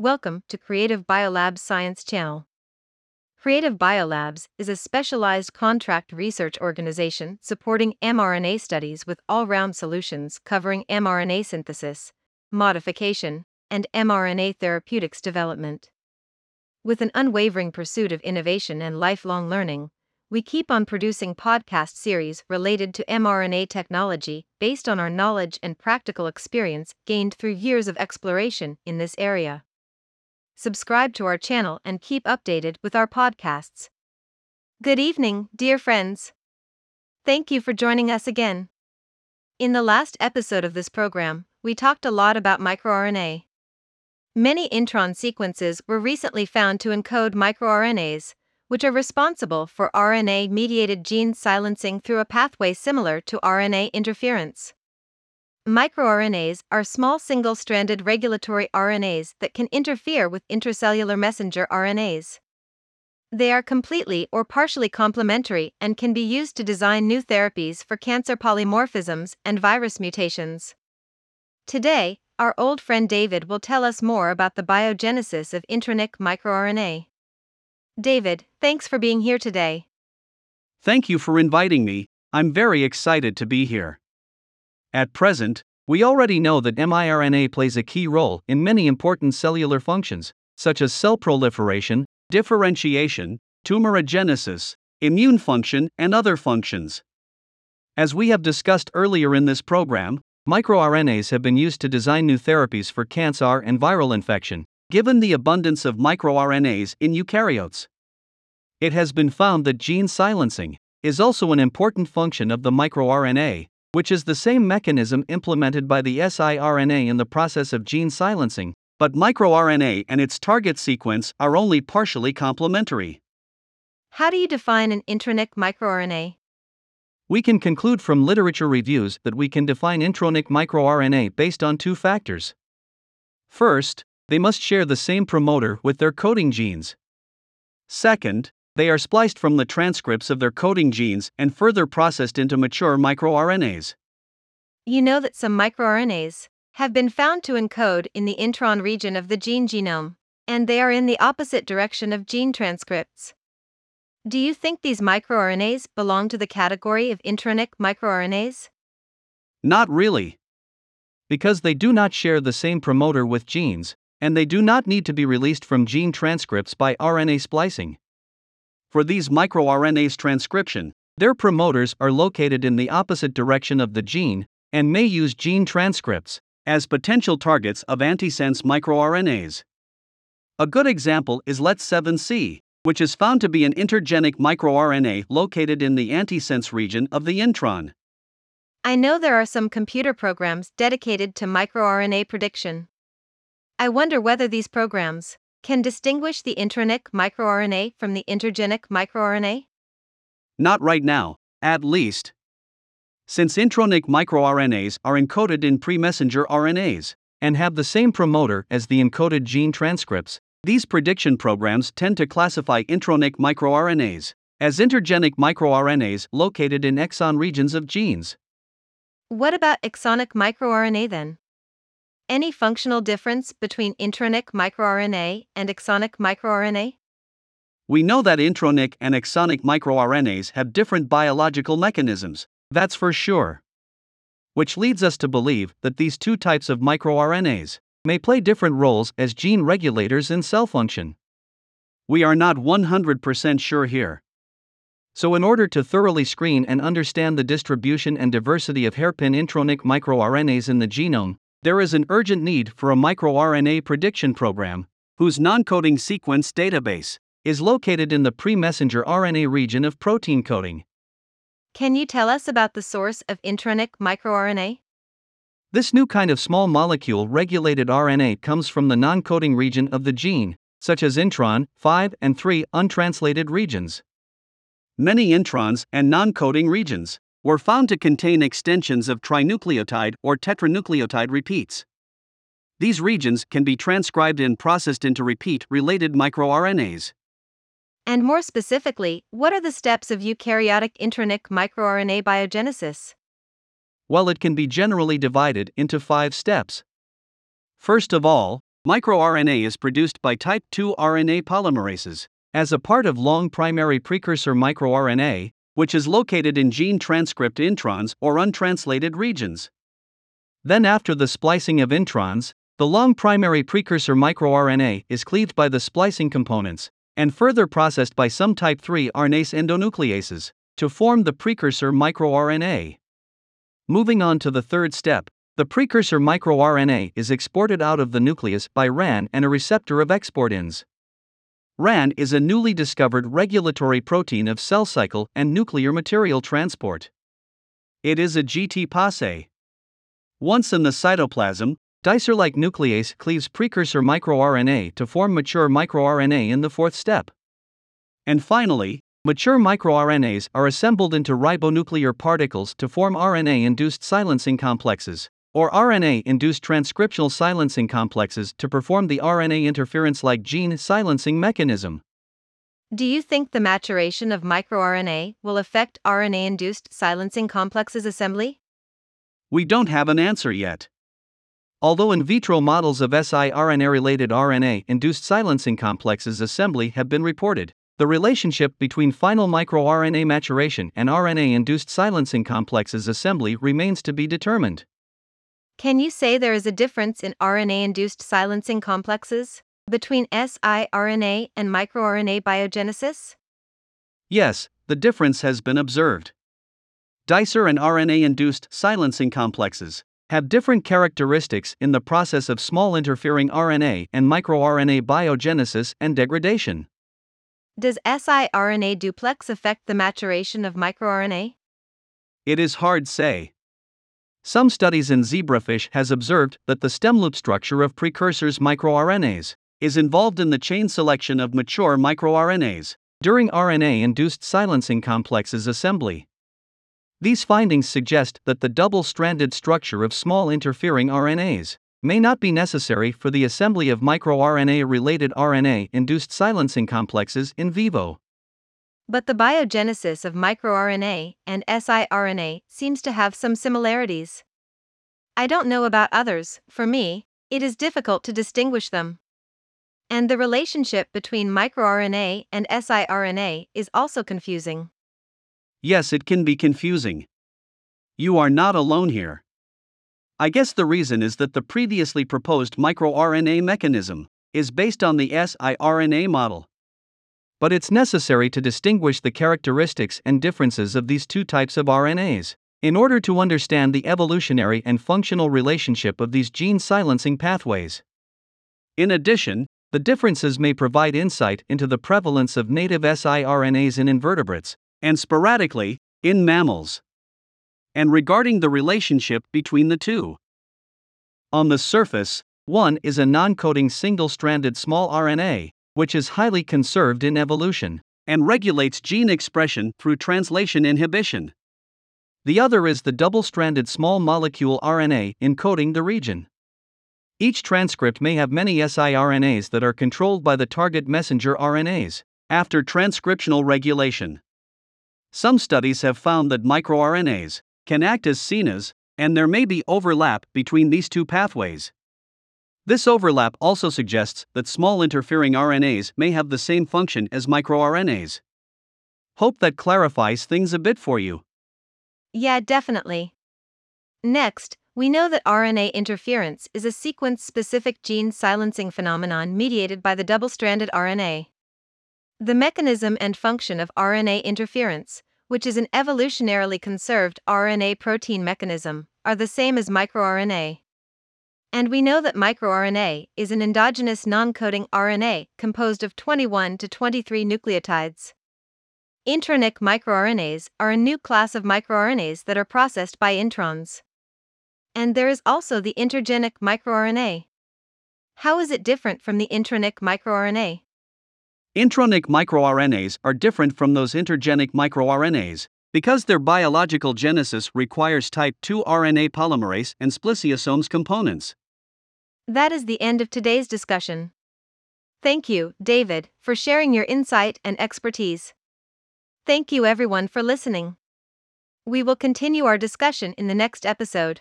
Welcome to Creative Biolabs Science Channel. Creative Biolabs is a specialized contract research organization supporting mRNA studies with all round solutions covering mRNA synthesis, modification, and mRNA therapeutics development. With an unwavering pursuit of innovation and lifelong learning, we keep on producing podcast series related to mRNA technology based on our knowledge and practical experience gained through years of exploration in this area. Subscribe to our channel and keep updated with our podcasts. Good evening, dear friends. Thank you for joining us again. In the last episode of this program, we talked a lot about microRNA. Many intron sequences were recently found to encode microRNAs, which are responsible for RNA mediated gene silencing through a pathway similar to RNA interference. MicroRNAs are small single stranded regulatory RNAs that can interfere with intracellular messenger RNAs. They are completely or partially complementary and can be used to design new therapies for cancer polymorphisms and virus mutations. Today, our old friend David will tell us more about the biogenesis of intronic microRNA. David, thanks for being here today. Thank you for inviting me. I'm very excited to be here. At present, we already know that miRNA plays a key role in many important cellular functions, such as cell proliferation, differentiation, tumorigenesis, immune function, and other functions. As we have discussed earlier in this program, microRNAs have been used to design new therapies for cancer and viral infection, given the abundance of microRNAs in eukaryotes. It has been found that gene silencing is also an important function of the microRNA, which is the same mechanism implemented by the siRNA in the process of gene silencing, but microRNA and its target sequence are only partially complementary. How do you define an intronic microRNA? We can conclude from literature reviews that we can define intronic microRNA based on two factors. First, they must share the same promoter with their coding genes. Second, they are spliced from the transcripts of their coding genes and further processed into mature microRNAs. You know that some microRNAs have been found to encode in the intron region of the gene genome, and they are in the opposite direction of gene transcripts. Do you think these microRNAs belong to the category of intronic microRNAs? Not really. Because they do not share the same promoter with genes, and they do not need to be released from gene transcripts by RNA splicing. For these microRNAs transcription, their promoters are located in the opposite direction of the gene and may use gene transcripts as potential targets of antisense microRNAs. A good example is LET7C, which is found to be an intergenic microRNA located in the antisense region of the intron. I know there are some computer programs dedicated to microRNA prediction. I wonder whether these programs can distinguish the intronic microRNA from the intergenic microRNA? Not right now, at least. Since intronic microRNAs are encoded in pre-messenger RNAs and have the same promoter as the encoded gene transcripts, these prediction programs tend to classify intronic microRNAs as intergenic microRNAs located in exon regions of genes. What about exonic microRNA then? Any functional difference between intronic microRNA and exonic microRNA? We know that intronic and exonic microRNAs have different biological mechanisms, that's for sure. Which leads us to believe that these two types of microRNAs may play different roles as gene regulators in cell function. We are not 100% sure here. So, in order to thoroughly screen and understand the distribution and diversity of hairpin intronic microRNAs in the genome, there is an urgent need for a microRNA prediction program, whose non coding sequence database is located in the pre messenger RNA region of protein coding. Can you tell us about the source of intronic microRNA? This new kind of small molecule regulated RNA comes from the non coding region of the gene, such as intron 5 and 3 untranslated regions. Many introns and non coding regions were found to contain extensions of trinucleotide or tetranucleotide repeats. These regions can be transcribed and processed into repeat related microRNAs. And more specifically, what are the steps of eukaryotic intronic microRNA biogenesis? Well, it can be generally divided into five steps. First of all, microRNA is produced by type 2 RNA polymerases as a part of long primary precursor microRNA, which is located in gene transcript introns or untranslated regions. Then, after the splicing of introns, the long primary precursor microRNA is cleaved by the splicing components and further processed by some type 3 RNase endonucleases to form the precursor microRNA. Moving on to the third step, the precursor microRNA is exported out of the nucleus by RAN and a receptor of exportins. RAN is a newly discovered regulatory protein of cell cycle and nuclear material transport. It is a GTPase. Once in the cytoplasm, dicer like nuclease cleaves precursor microRNA to form mature microRNA in the fourth step. And finally, mature microRNAs are assembled into ribonuclear particles to form RNA induced silencing complexes, or RNA induced transcriptional silencing complexes to perform the RNA interference like gene silencing mechanism. Do you think the maturation of microRNA will affect RNA induced silencing complexes assembly? We don't have an answer yet. Although in vitro models of siRNA related RNA induced silencing complexes assembly have been reported, the relationship between final microRNA maturation and RNA induced silencing complexes assembly remains to be determined. Can you say there is a difference in RNA induced silencing complexes between siRNA and microRNA biogenesis? Yes, the difference has been observed. Dicer and RNA induced silencing complexes have different characteristics in the process of small interfering RNA and microRNA biogenesis and degradation. Does siRNA duplex affect the maturation of microRNA? It is hard say. Some studies in zebrafish has observed that the stem loop structure of precursors microRNAs is involved in the chain selection of mature microRNAs during RNA-induced silencing complexes assembly. These findings suggest that the double-stranded structure of small interfering RNAs may not be necessary for the assembly of microRNA-related RNA-induced silencing complexes in vivo. But the biogenesis of microRNA and siRNA seems to have some similarities. I don't know about others, for me, it is difficult to distinguish them. And the relationship between microRNA and siRNA is also confusing. Yes, it can be confusing. You are not alone here. I guess the reason is that the previously proposed microRNA mechanism is based on the siRNA model but it's necessary to distinguish the characteristics and differences of these two types of RNAs in order to understand the evolutionary and functional relationship of these gene silencing pathways. In addition, the differences may provide insight into the prevalence of native siRNAs in invertebrates, and sporadically, in mammals. And regarding the relationship between the two. On the surface, one is a non coding single stranded small RNA, which is highly conserved in evolution and regulates gene expression through translation inhibition. The other is the double stranded small molecule RNA encoding the region. Each transcript may have many siRNAs that are controlled by the target messenger RNAs after transcriptional regulation. Some studies have found that microRNAs can act as CNAs, and there may be overlap between these two pathways. This overlap also suggests that small interfering RNAs may have the same function as microRNAs. Hope that clarifies things a bit for you. Yeah, definitely. Next, we know that RNA interference is a sequence specific gene silencing phenomenon mediated by the double stranded RNA. The mechanism and function of RNA interference, which is an evolutionarily conserved RNA protein mechanism, are the same as microRNA. And we know that microRNA is an endogenous non coding RNA composed of 21 to 23 nucleotides. Intronic microRNAs are a new class of microRNAs that are processed by introns. And there is also the intergenic microRNA. How is it different from the intronic microRNA? Intronic microRNAs are different from those intergenic microRNAs because their biological genesis requires type 2 RNA polymerase and spliceosomes components. That is the end of today's discussion. Thank you, David, for sharing your insight and expertise. Thank you, everyone, for listening. We will continue our discussion in the next episode.